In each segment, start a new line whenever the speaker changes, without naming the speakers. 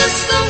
là sức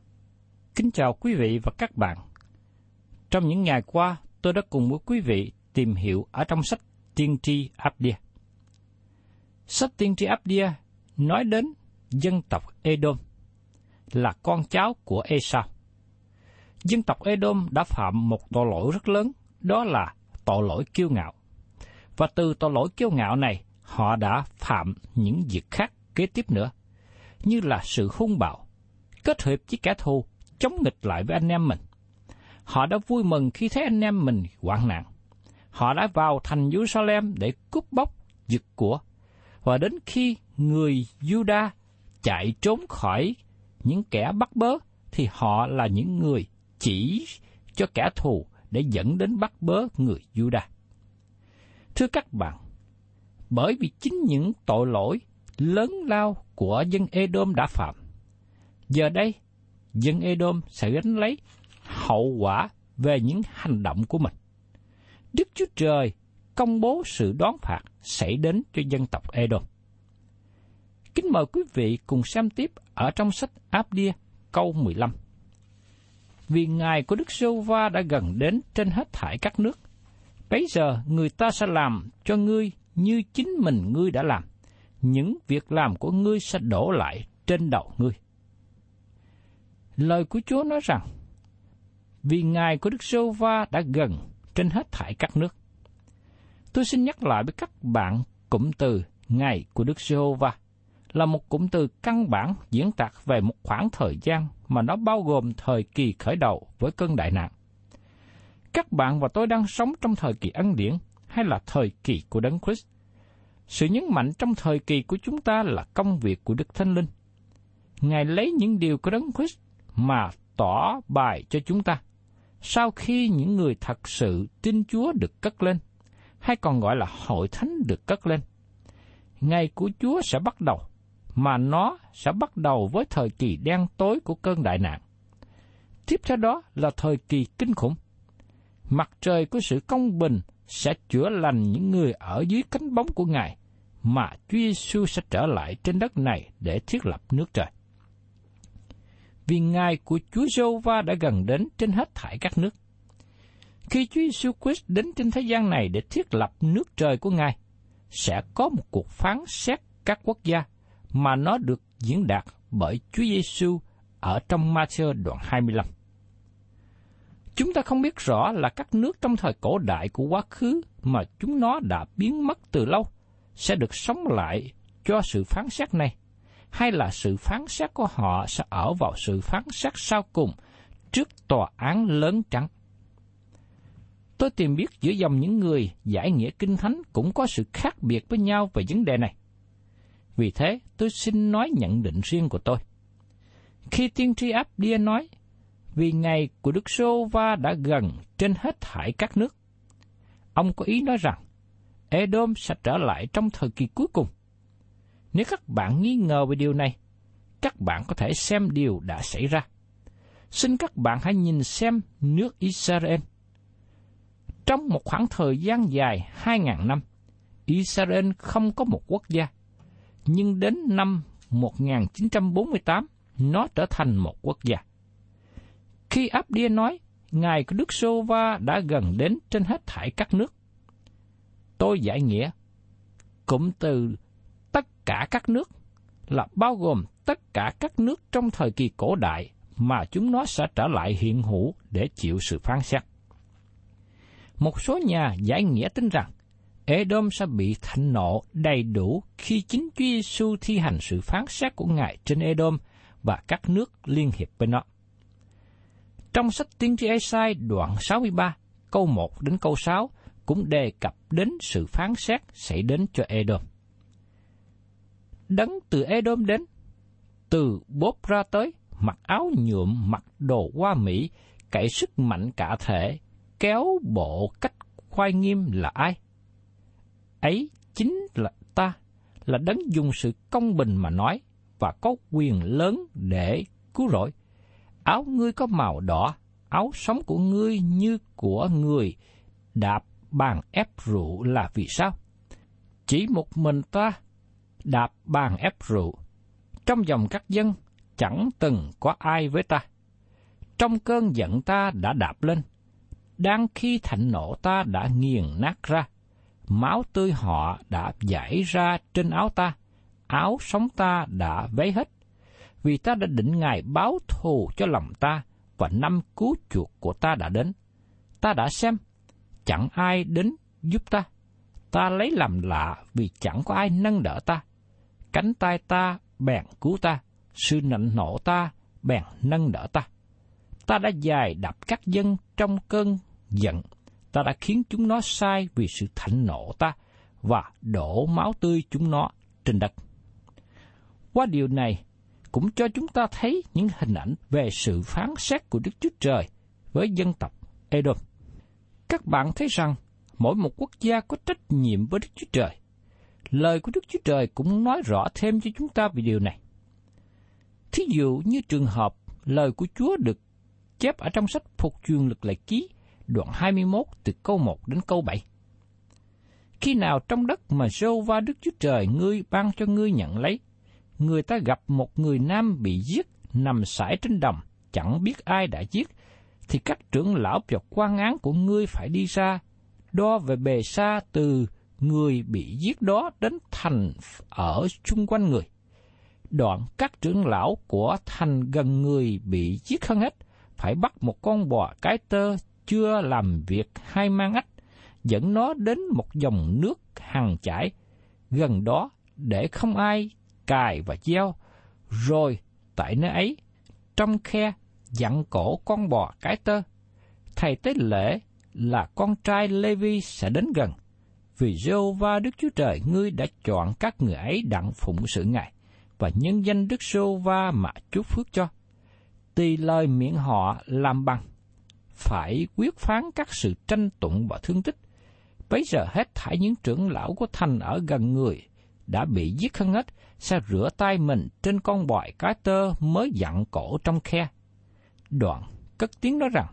Kính chào quý vị và các bạn. Trong những ngày qua, tôi đã cùng với quý vị tìm hiểu ở trong sách Tiên tri Abdia. Sách Tiên tri Abdia nói đến dân tộc Edom là con cháu của Esau. Dân tộc Edom đã phạm một tội lỗi rất lớn, đó là tội lỗi kiêu ngạo. Và từ tội lỗi kiêu ngạo này, họ đã phạm những việc khác kế tiếp nữa, như là sự hung bạo, kết hợp với kẻ thù, chống nghịch lại với anh em mình. Họ đã vui mừng khi thấy anh em mình hoạn nạn. Họ đã vào thành Jerusalem để cướp bóc, giật của. Và đến khi người Juda chạy trốn khỏi những kẻ bắt bớ, thì họ là những người chỉ cho kẻ thù để dẫn đến bắt bớ người Juda. Thưa các bạn, bởi vì chính những tội lỗi lớn lao của dân Edom đã phạm, giờ đây dân Edom sẽ gánh lấy hậu quả về những hành động của mình. Đức Chúa Trời công bố sự đoán phạt xảy đến cho dân tộc Edom. Kính mời quý vị cùng xem tiếp ở trong sách Áp-đia câu 15. Vì ngày của Đức Sô Va đã gần đến trên hết thải các nước, bấy giờ người ta sẽ làm cho ngươi như chính mình ngươi đã làm. Những việc làm của ngươi sẽ đổ lại trên đầu ngươi. Lời của Chúa nói rằng, vì ngài của Đức Sô Va đã gần trên hết thải các nước. Tôi xin nhắc lại với các bạn cụm từ ngày của Đức Sô Va là một cụm từ căn bản diễn tả về một khoảng thời gian mà nó bao gồm thời kỳ khởi đầu với cơn đại nạn. Các bạn và tôi đang sống trong thời kỳ ân điển hay là thời kỳ của Đấng Christ. Sự nhấn mạnh trong thời kỳ của chúng ta là công việc của Đức Thánh Linh. Ngài lấy những điều của Đấng Christ mà tỏ bài cho chúng ta. Sau khi những người thật sự tin Chúa được cất lên, hay còn gọi là hội thánh được cất lên, ngày của Chúa sẽ bắt đầu, mà nó sẽ bắt đầu với thời kỳ đen tối của cơn đại nạn. Tiếp theo đó là thời kỳ kinh khủng. Mặt trời của sự công bình sẽ chữa lành những người ở dưới cánh bóng của Ngài, mà Chúa Giêsu sẽ trở lại trên đất này để thiết lập nước trời vì ngày của Chúa giê va đã gần đến trên hết thảy các nước. Khi Chúa Giêsu Christ đến trên thế gian này để thiết lập nước trời của Ngài, sẽ có một cuộc phán xét các quốc gia mà nó được diễn đạt bởi Chúa Giêsu ở trong Matthew đoạn 25. Chúng ta không biết rõ là các nước trong thời cổ đại của quá khứ mà chúng nó đã biến mất từ lâu sẽ được sống lại cho sự phán xét này, hay là sự phán xét của họ sẽ ở vào sự phán xét sau cùng trước tòa án lớn trắng. Tôi tìm biết giữa dòng những người giải nghĩa kinh thánh cũng có sự khác biệt với nhau về vấn đề này. Vì thế, tôi xin nói nhận định riêng của tôi. Khi tiên tri áp Abdia nói, vì ngày của Đức Sô Va đã gần trên hết thải các nước, ông có ý nói rằng, Edom sẽ trở lại trong thời kỳ cuối cùng. Nếu các bạn nghi ngờ về điều này, các bạn có thể xem điều đã xảy ra. Xin các bạn hãy nhìn xem nước Israel. Trong một khoảng thời gian dài 2.000 năm, Israel không có một quốc gia. Nhưng đến năm 1948, nó trở thành một quốc gia. Khi Abdia nói, Ngài của Đức Sô Va đã gần đến trên hết thải các nước. Tôi giải nghĩa, cụm từ cả các nước là bao gồm tất cả các nước trong thời kỳ cổ đại mà chúng nó sẽ trở lại hiện hữu để chịu sự phán xét. Một số nhà giải nghĩa tin rằng Edom sẽ bị thạnh nộ đầy đủ khi chính Chúa Giêsu thi hành sự phán xét của Ngài trên Edom và các nước liên hiệp với nó. Trong sách tiên tri Esai đoạn 63, câu 1 đến câu 6 cũng đề cập đến sự phán xét xảy đến cho Edom. Đấng từ Edom đến, từ bốp ra tới, mặc áo nhuộm, mặc đồ hoa mỹ, cậy sức mạnh cả thể, kéo bộ cách khoai nghiêm là ai? Ấy chính là ta, là đấng dùng sự công bình mà nói, và có quyền lớn để cứu rỗi. Áo ngươi có màu đỏ, áo sống của ngươi như của người đạp bàn ép rượu là vì sao? Chỉ một mình ta đạp bàn ép rượu. Trong dòng các dân chẳng từng có ai với ta. Trong cơn giận ta đã đạp lên, đang khi thạnh nộ ta đã nghiền nát ra, máu tươi họ đã giải ra trên áo ta, áo sống ta đã vấy hết. Vì ta đã định ngài báo thù cho lòng ta, và năm cứu chuộc của ta đã đến. Ta đã xem, chẳng ai đến giúp ta. Ta lấy làm lạ vì chẳng có ai nâng đỡ ta. Cánh tay ta bèn cứu ta, sự nạnh nộ ta bèn nâng đỡ ta. Ta đã dài đập các dân trong cơn giận. Ta đã khiến chúng nó sai vì sự thạnh nộ ta và đổ máu tươi chúng nó trên đất. Qua điều này, cũng cho chúng ta thấy những hình ảnh về sự phán xét của Đức Chúa Trời với dân tộc Edom. Các bạn thấy rằng mỗi một quốc gia có trách nhiệm với Đức Chúa Trời. Lời của Đức Chúa Trời cũng nói rõ thêm cho chúng ta về điều này. Thí dụ như trường hợp lời của Chúa được chép ở trong sách Phục truyền lực lệ ký, đoạn 21 từ câu 1 đến câu 7. Khi nào trong đất mà sâu va Đức Chúa Trời ngươi ban cho ngươi nhận lấy, người ta gặp một người nam bị giết nằm sải trên đồng, chẳng biết ai đã giết, thì các trưởng lão và quan án của ngươi phải đi ra, đo về bề xa từ người bị giết đó đến thành ở chung quanh người. Đoạn các trưởng lão của thành gần người bị giết hơn hết, phải bắt một con bò cái tơ chưa làm việc hai mang ách, dẫn nó đến một dòng nước hằng chảy gần đó để không ai cài và gieo, rồi tại nơi ấy, trong khe dặn cổ con bò cái tơ. Thầy tế lễ là con trai Levi sẽ đến gần, vì Jehovah Đức Chúa Trời ngươi đã chọn các người ấy đặng phụng sự Ngài, và nhân danh Đức Jehovah mà chúc phước cho. Tùy lời miệng họ làm bằng, phải quyết phán các sự tranh tụng và thương tích. Bây giờ hết thảy những trưởng lão của thành ở gần người đã bị giết hơn hết, sẽ rửa tay mình trên con bòi cá tơ mới dặn cổ trong khe. Đoạn cất tiếng nói rằng,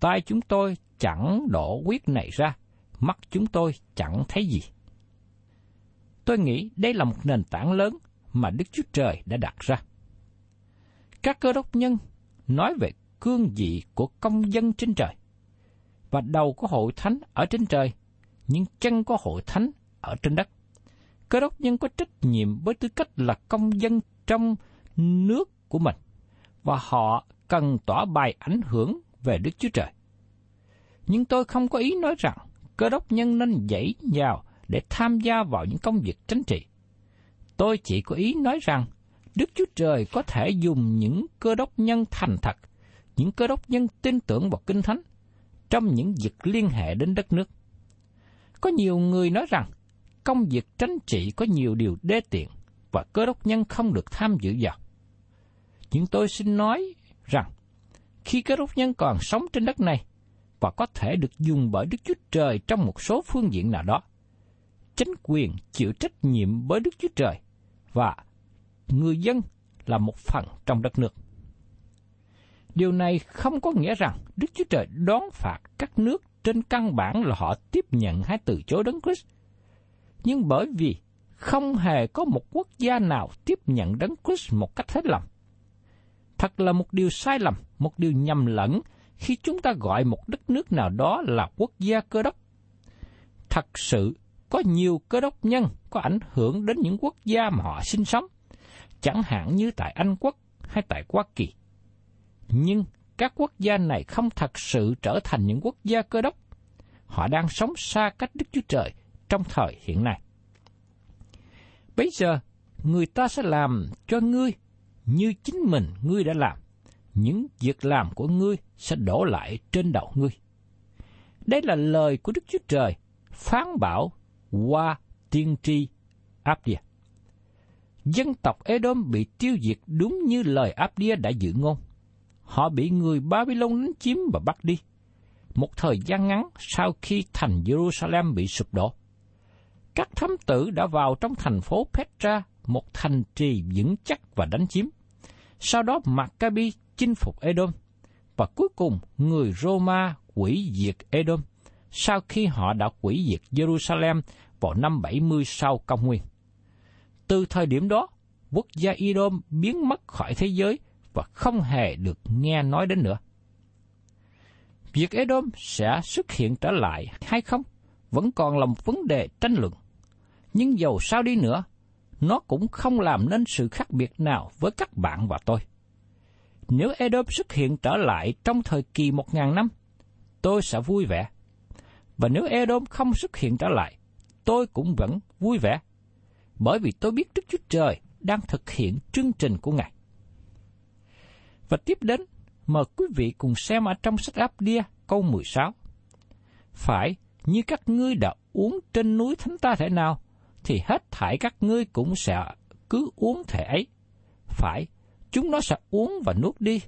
tay chúng tôi chẳng đổ quyết này ra, mắt chúng tôi chẳng thấy gì. Tôi nghĩ đây là một nền tảng lớn mà Đức Chúa Trời đã đặt ra. Các cơ đốc nhân nói về cương vị của công dân trên trời, và đầu của hội thánh ở trên trời, nhưng chân của hội thánh ở trên đất cơ đốc nhân có trách nhiệm với tư cách là công dân trong nước của mình và họ cần tỏa bài ảnh hưởng về Đức Chúa Trời. Nhưng tôi không có ý nói rằng cơ đốc nhân nên dãy vào để tham gia vào những công việc chính trị. Tôi chỉ có ý nói rằng Đức Chúa Trời có thể dùng những cơ đốc nhân thành thật, những cơ đốc nhân tin tưởng vào Kinh Thánh, trong những việc liên hệ đến đất nước. Có nhiều người nói rằng công việc chính trị có nhiều điều đê tiện và cơ đốc nhân không được tham dự vào. Nhưng tôi xin nói rằng khi cơ đốc nhân còn sống trên đất này và có thể được dùng bởi Đức Chúa Trời trong một số phương diện nào đó, chính quyền chịu trách nhiệm với Đức Chúa Trời và người dân là một phần trong đất nước. Điều này không có nghĩa rằng Đức Chúa Trời đón phạt các nước trên căn bản là họ tiếp nhận hay từ chối đấng Christ. Nhưng bởi vì không hề có một quốc gia nào tiếp nhận đấng Christ một cách hết lòng. Thật là một điều sai lầm, một điều nhầm lẫn khi chúng ta gọi một đất nước nào đó là quốc gia cơ đốc. Thật sự có nhiều cơ đốc nhân có ảnh hưởng đến những quốc gia mà họ sinh sống, chẳng hạn như tại Anh quốc hay tại Hoa Kỳ. Nhưng các quốc gia này không thật sự trở thành những quốc gia cơ đốc. Họ đang sống xa cách Đức Chúa Trời trong thời hiện nay. Bây giờ, người ta sẽ làm cho ngươi như chính mình ngươi đã làm. Những việc làm của ngươi sẽ đổ lại trên đầu ngươi. Đây là lời của Đức Chúa Trời phán bảo qua tiên tri Abdia. Dân tộc Edom bị tiêu diệt đúng như lời Abdia đã dự ngôn. Họ bị người Babylon đánh chiếm và bắt đi. Một thời gian ngắn sau khi thành Jerusalem bị sụp đổ, các thám tử đã vào trong thành phố Petra, một thành trì vững chắc và đánh chiếm. Sau đó Maccabi chinh phục Edom, và cuối cùng người Roma quỷ diệt Edom sau khi họ đã quỷ diệt Jerusalem vào năm 70 sau công nguyên. Từ thời điểm đó, quốc gia Edom biến mất khỏi thế giới và không hề được nghe nói đến nữa. Việc Edom sẽ xuất hiện trở lại hay không vẫn còn là một vấn đề tranh luận. Nhưng dầu sao đi nữa, nó cũng không làm nên sự khác biệt nào với các bạn và tôi. Nếu Edom xuất hiện trở lại trong thời kỳ một ngàn năm, tôi sẽ vui vẻ. Và nếu Edom không xuất hiện trở lại, tôi cũng vẫn vui vẻ. Bởi vì tôi biết Đức Chúa Trời đang thực hiện chương trình của Ngài. Và tiếp đến, mời quý vị cùng xem ở trong sách áp Đia câu 16. Phải như các ngươi đã uống trên núi thánh ta thể nào, thì hết thảy các ngươi cũng sẽ cứ uống thể ấy. Phải, chúng nó sẽ uống và nuốt đi,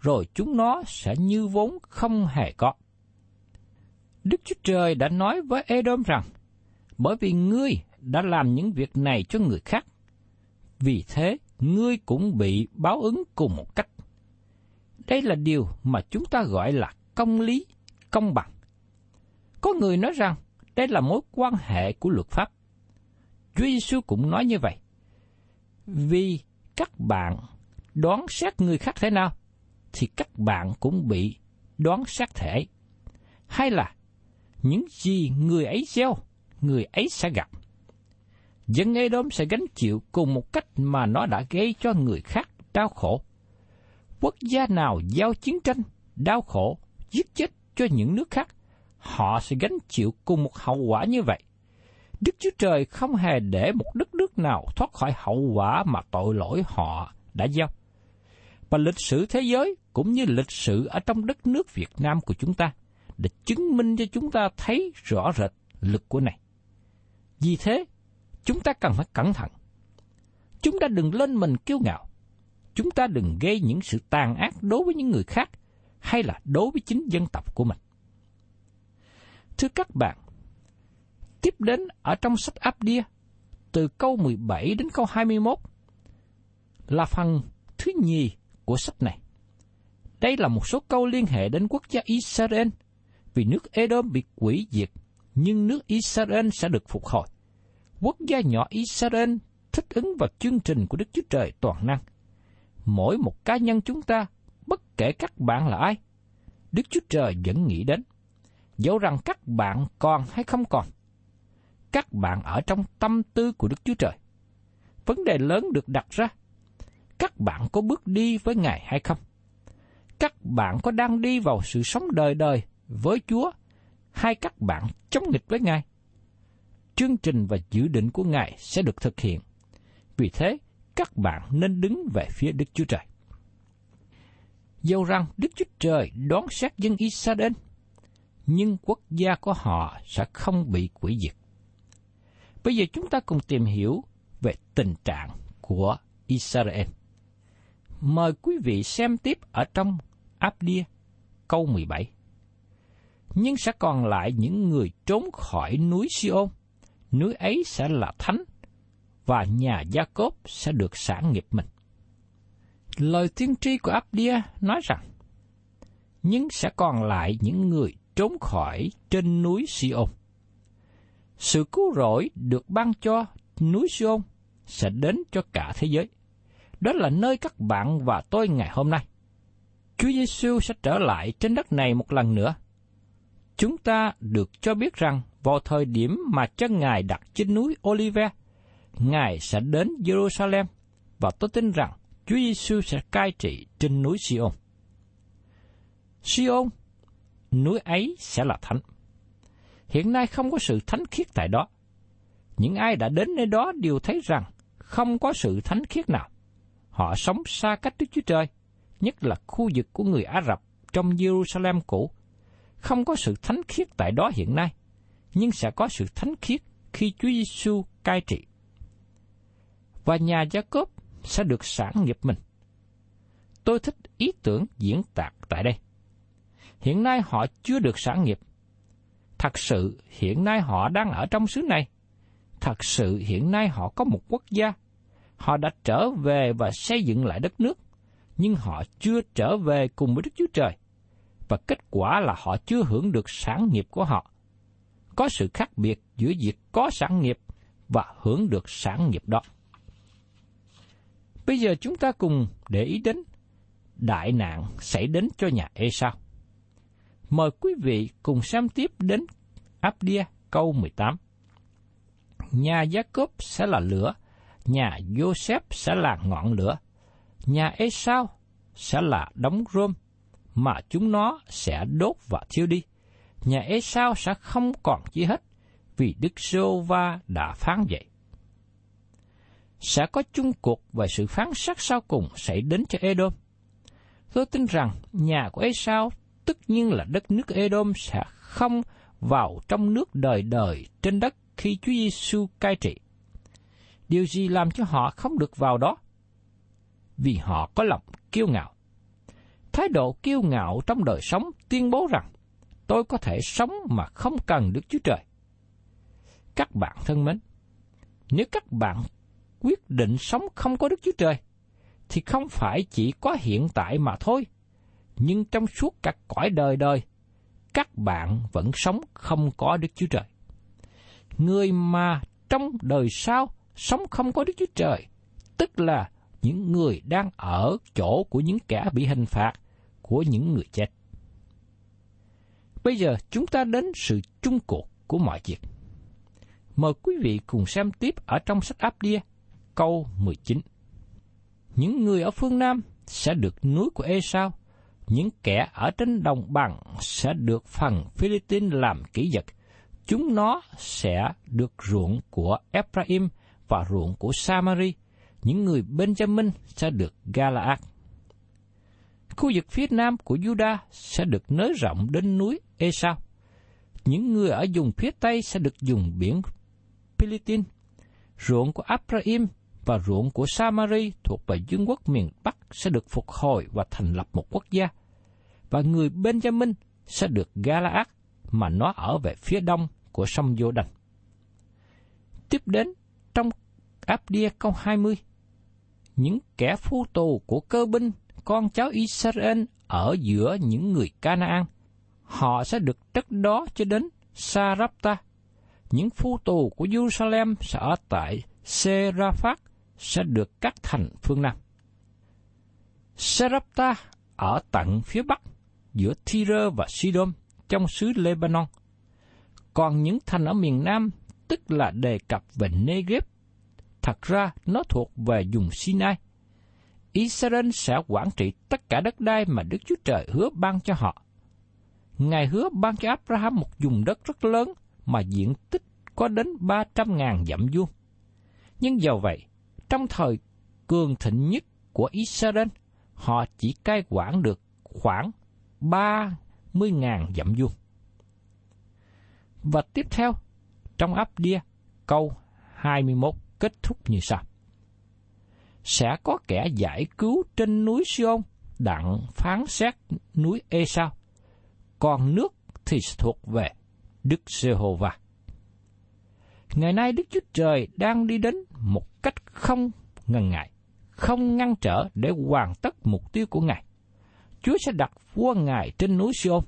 rồi chúng nó sẽ như vốn không hề có. Đức Chúa Trời đã nói với Edom rằng, bởi vì ngươi đã làm những việc này cho người khác, vì thế ngươi cũng bị báo ứng cùng một cách. Đây là điều mà chúng ta gọi là công lý, công bằng. Có người nói rằng đây là mối quan hệ của luật pháp. Chúa Giêsu cũng nói như vậy. Vì các bạn đoán xét người khác thế nào, thì các bạn cũng bị đoán xét thể Hay là những gì người ấy gieo, người ấy sẽ gặp. Dân Edom sẽ gánh chịu cùng một cách mà nó đã gây cho người khác đau khổ. Quốc gia nào giao chiến tranh, đau khổ, giết chết cho những nước khác, họ sẽ gánh chịu cùng một hậu quả như vậy. Đức Chúa Trời không hề để một đất nước nào thoát khỏi hậu quả mà tội lỗi họ đã gieo. Và lịch sử thế giới cũng như lịch sử ở trong đất nước Việt Nam của chúng ta để chứng minh cho chúng ta thấy rõ rệt lực của này. Vì thế, chúng ta cần phải cẩn thận. Chúng ta đừng lên mình kiêu ngạo. Chúng ta đừng gây những sự tàn ác đối với những người khác hay là đối với chính dân tộc của mình. Thưa các bạn, tiếp đến ở trong sách Abdia, từ câu 17 đến câu 21, là phần thứ nhì của sách này. Đây là một số câu liên hệ đến quốc gia Israel, vì nước Edom bị quỷ diệt, nhưng nước Israel sẽ được phục hồi. Quốc gia nhỏ Israel thích ứng vào chương trình của Đức Chúa Trời toàn năng. Mỗi một cá nhân chúng ta, bất kể các bạn là ai, Đức Chúa Trời vẫn nghĩ đến. Dẫu rằng các bạn còn hay không còn, các bạn ở trong tâm tư của Đức Chúa Trời. Vấn đề lớn được đặt ra, các bạn có bước đi với Ngài hay không? Các bạn có đang đi vào sự sống đời đời với Chúa hay các bạn chống nghịch với Ngài, chương trình và dự định của Ngài sẽ được thực hiện. Vì thế, các bạn nên đứng về phía Đức Chúa Trời. Dẫu rằng Đức Chúa Trời đón xét dân Israel, nhưng quốc gia của họ sẽ không bị quỷ diệt. Bây giờ chúng ta cùng tìm hiểu về tình trạng của Israel. Mời quý vị xem tiếp ở trong Abdia câu 17. Nhưng sẽ còn lại những người trốn khỏi núi Siôn, núi ấy sẽ là thánh, và nhà Gia Cốp sẽ được sản nghiệp mình. Lời tiên tri của Abdia nói rằng, nhưng sẽ còn lại những người trốn khỏi trên núi Siôn. Sự cứu rỗi được ban cho núi Siôn sẽ đến cho cả thế giới. Đó là nơi các bạn và tôi ngày hôm nay. Chúa Giêsu sẽ trở lại trên đất này một lần nữa. Chúng ta được cho biết rằng vào thời điểm mà chân Ngài đặt trên núi Olive, Ngài sẽ đến Jerusalem và tôi tin rằng Chúa Giêsu sẽ cai trị trên núi Sion. Sion, núi ấy sẽ là thánh. Hiện nay không có sự thánh khiết tại đó. Những ai đã đến nơi đó đều thấy rằng không có sự thánh khiết nào. Họ sống xa cách Đức Chúa Trời, nhất là khu vực của người Ả Rập trong Jerusalem cũ. Không có sự thánh khiết tại đó hiện nay, nhưng sẽ có sự thánh khiết khi Chúa Giêsu cai trị. Và nhà Gia Cốp sẽ được sản nghiệp mình. Tôi thích ý tưởng diễn đạt tại đây. Hiện nay họ chưa được sản nghiệp. Thật sự hiện nay họ đang ở trong xứ này. Thật sự hiện nay họ có một quốc gia. Họ đã trở về và xây dựng lại đất nước, nhưng họ chưa trở về cùng với Đức Chúa Trời. Và kết quả là họ chưa hưởng được sản nghiệp của họ. Có sự khác biệt giữa việc có sản nghiệp và hưởng được sản nghiệp đó. Bây giờ chúng ta cùng để ý đến đại nạn xảy đến cho nhà Esau. Mời quý vị cùng xem tiếp đến Abdia câu 18. Nhà Gia Cốp sẽ là lửa, nhà Joseph sẽ là ngọn lửa, nhà Esau sẽ là đống rơm mà chúng nó sẽ đốt và thiêu đi. Nhà Esau sẽ không còn chi hết vì Đức Sô Va đã phán vậy sẽ có chung cuộc và sự phán xét sau cùng xảy đến cho Edom. Tôi tin rằng nhà của Esau, tất nhiên là đất nước Edom sẽ không vào trong nước đời đời trên đất khi Chúa Giêsu cai trị. Điều gì làm cho họ không được vào đó? Vì họ có lòng kiêu ngạo. Thái độ kiêu ngạo trong đời sống tuyên bố rằng tôi có thể sống mà không cần Đức Chúa Trời. Các bạn thân mến, nếu các bạn quyết định sống không có Đức Chúa Trời, thì không phải chỉ có hiện tại mà thôi, nhưng trong suốt cả cõi đời đời, các bạn vẫn sống không có Đức Chúa Trời. Người mà trong đời sau sống không có Đức Chúa Trời, tức là những người đang ở chỗ của những kẻ bị hình phạt, của những người chết. Bây giờ chúng ta đến sự chung cuộc của mọi việc. Mời quý vị cùng xem tiếp ở trong sách áp đia câu 19. Những người ở phương Nam sẽ được núi của Esau, những kẻ ở trên đồng bằng sẽ được phần Philippines làm kỹ vật. Chúng nó sẽ được ruộng của Ephraim và ruộng của Samari. Những người Benjamin sẽ được Galaad. Khu vực phía nam của Judah sẽ được nới rộng đến núi Esau. Những người ở vùng phía tây sẽ được dùng biển Philippines. Ruộng của Abraham và ruộng của Samari thuộc về vương quốc miền Bắc sẽ được phục hồi và thành lập một quốc gia. Và người Benjamin sẽ được Galaad mà nó ở về phía đông của sông Giô Đành. Tiếp đến trong Abdia câu 20, những kẻ phu tù của cơ binh, con cháu Israel ở giữa những người Canaan, họ sẽ được trất đó cho đến Sarapta. Những phu tù của Jerusalem sẽ ở tại Seraphat sẽ được cắt thành phương Nam. Serapta ở tận phía Bắc, giữa Tyre và Sidon trong xứ Lebanon. Còn những thành ở miền Nam, tức là đề cập về Negev, thật ra nó thuộc về vùng Sinai. Israel sẽ quản trị tất cả đất đai mà Đức Chúa Trời hứa ban cho họ. Ngài hứa ban cho Abraham một vùng đất rất lớn mà diện tích có đến 300.000 dặm vuông. Nhưng dầu vậy, trong thời cường thịnh nhất của Israel, họ chỉ cai quản được khoảng 30.000 dặm vuông. Và tiếp theo, trong áp đia, câu 21 kết thúc như sau. Sẽ có kẻ giải cứu trên núi Sion, đặng phán xét núi Esau, còn nước thì thuộc về Đức Giê-hô-va. Ngày nay Đức Chúa Trời đang đi đến một cách không ngần ngại, không ngăn trở để hoàn tất mục tiêu của Ngài. Chúa sẽ đặt vua Ngài trên núi Siôn.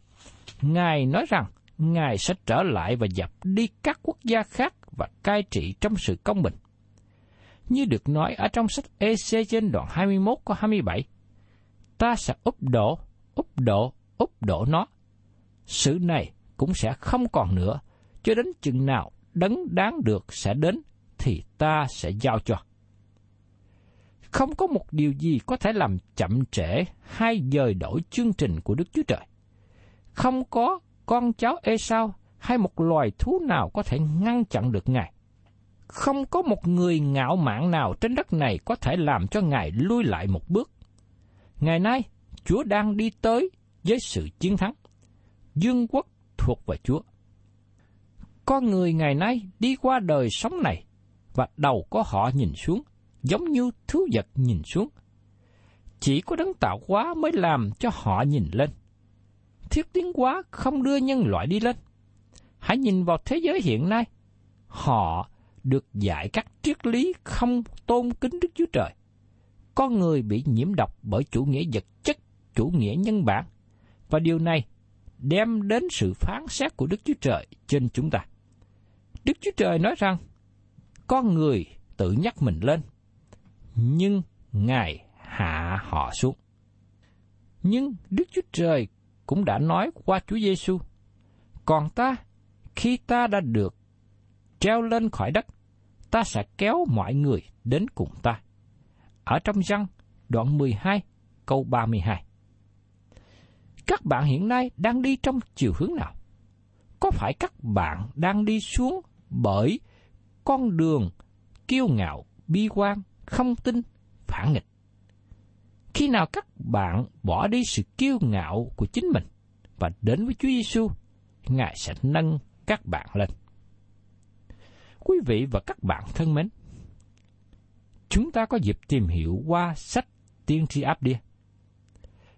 Ngài nói rằng Ngài sẽ trở lại và dập đi các quốc gia khác và cai trị trong sự công bình. Như được nói ở trong sách EC trên đoạn 21 có 27, ta sẽ úp đổ, úp đổ, úp đổ nó. Sự này cũng sẽ không còn nữa, cho đến chừng nào đấng đáng được sẽ đến thì ta sẽ giao cho. Không có một điều gì có thể làm chậm trễ hay dời đổi chương trình của Đức Chúa Trời. Không có con cháu Esau hay một loài thú nào có thể ngăn chặn được Ngài. Không có một người ngạo mạn nào trên đất này có thể làm cho Ngài lui lại một bước. Ngày nay, Chúa đang đi tới với sự chiến thắng. Dương quốc thuộc về Chúa. Con người ngày nay đi qua đời sống này và đầu của họ nhìn xuống, giống như thú vật nhìn xuống. Chỉ có đấng tạo hóa mới làm cho họ nhìn lên. Thiết tiến hóa không đưa nhân loại đi lên. Hãy nhìn vào thế giới hiện nay. Họ được dạy các triết lý không tôn kính Đức Chúa Trời. Con người bị nhiễm độc bởi chủ nghĩa vật chất, chủ nghĩa nhân bản. Và điều này đem đến sự phán xét của Đức Chúa Trời trên chúng ta. Đức Chúa Trời nói rằng, con người tự nhắc mình lên, nhưng Ngài hạ họ xuống. Nhưng Đức Chúa Trời cũng đã nói qua Chúa Giêsu, còn ta, khi ta đã được treo lên khỏi đất, ta sẽ kéo mọi người đến cùng ta. Ở trong răng, đoạn 12, câu 32. Các bạn hiện nay đang đi trong chiều hướng nào? Có phải các bạn đang đi xuống bởi con đường kiêu ngạo, bi quan, không tin, phản nghịch. Khi nào các bạn bỏ đi sự kiêu ngạo của chính mình và đến với Chúa Giêsu, Ngài sẽ nâng các bạn lên. Quý vị và các bạn thân mến, chúng ta có dịp tìm hiểu qua sách Tiên tri áp đia.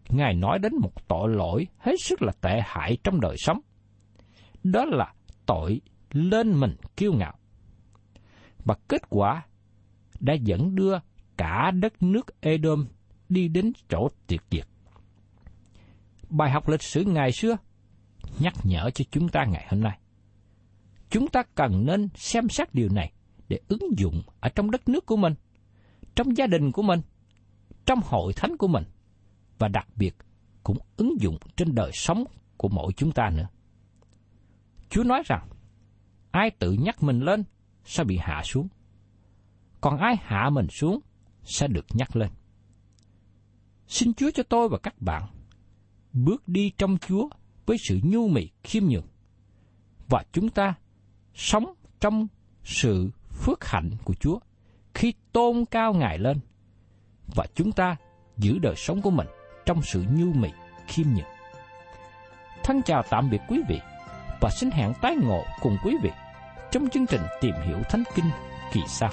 Ngài nói đến một tội lỗi hết sức là tệ hại trong đời sống. Đó là tội lên mình kiêu ngạo. Và kết quả đã dẫn đưa cả đất nước Edom đi đến chỗ tuyệt diệt. Bài học lịch sử ngày xưa nhắc nhở cho chúng ta ngày hôm nay. Chúng ta cần nên xem xét điều này để ứng dụng ở trong đất nước của mình, trong gia đình của mình, trong hội thánh của mình và đặc biệt cũng ứng dụng trên đời sống của mỗi chúng ta nữa. Chúa nói rằng ai tự nhắc mình lên sẽ bị hạ xuống. Còn ai hạ mình xuống sẽ được nhắc lên. Xin Chúa cho tôi và các bạn bước đi trong Chúa với sự nhu mì, khiêm nhường. Và chúng ta sống trong sự phước hạnh của Chúa khi tôn cao Ngài lên. Và chúng ta giữ đời sống của mình trong sự nhu mì, khiêm nhường. Thân chào tạm biệt quý vị và xin hẹn tái ngộ cùng quý vị trong chương trình tìm hiểu Thánh Kinh kỳ sau.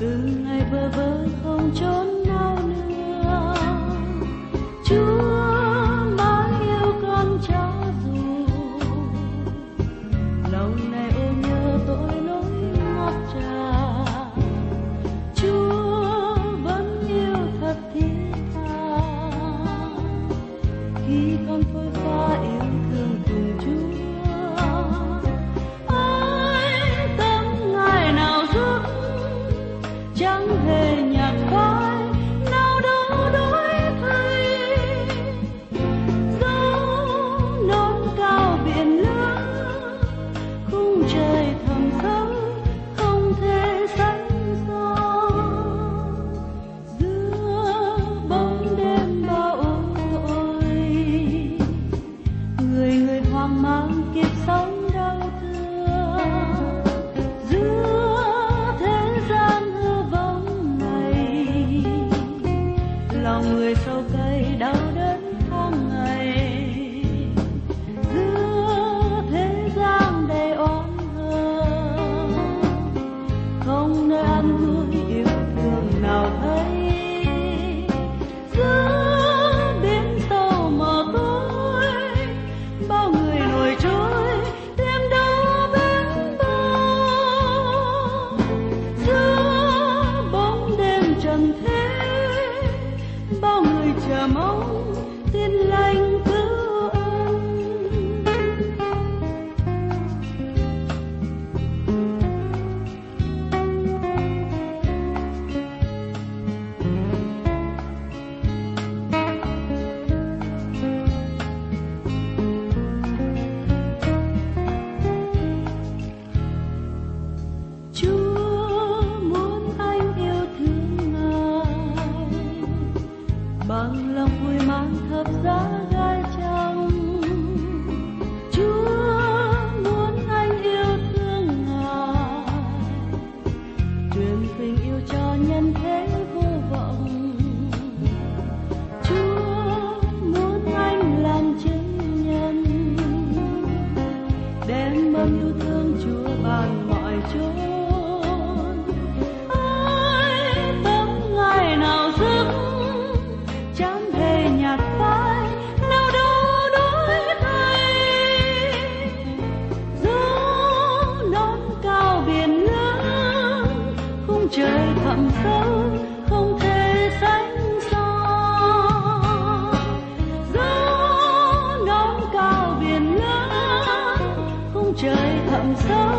từng ngày bơ vơ không trốn nào nữa.
kiếp sống đau thương. Giữa thế gian hư vọng này lòng người sâu phương trời thẳm sâu, không thể sánh so gió nón cao biển lớn khung trời thẳm sâu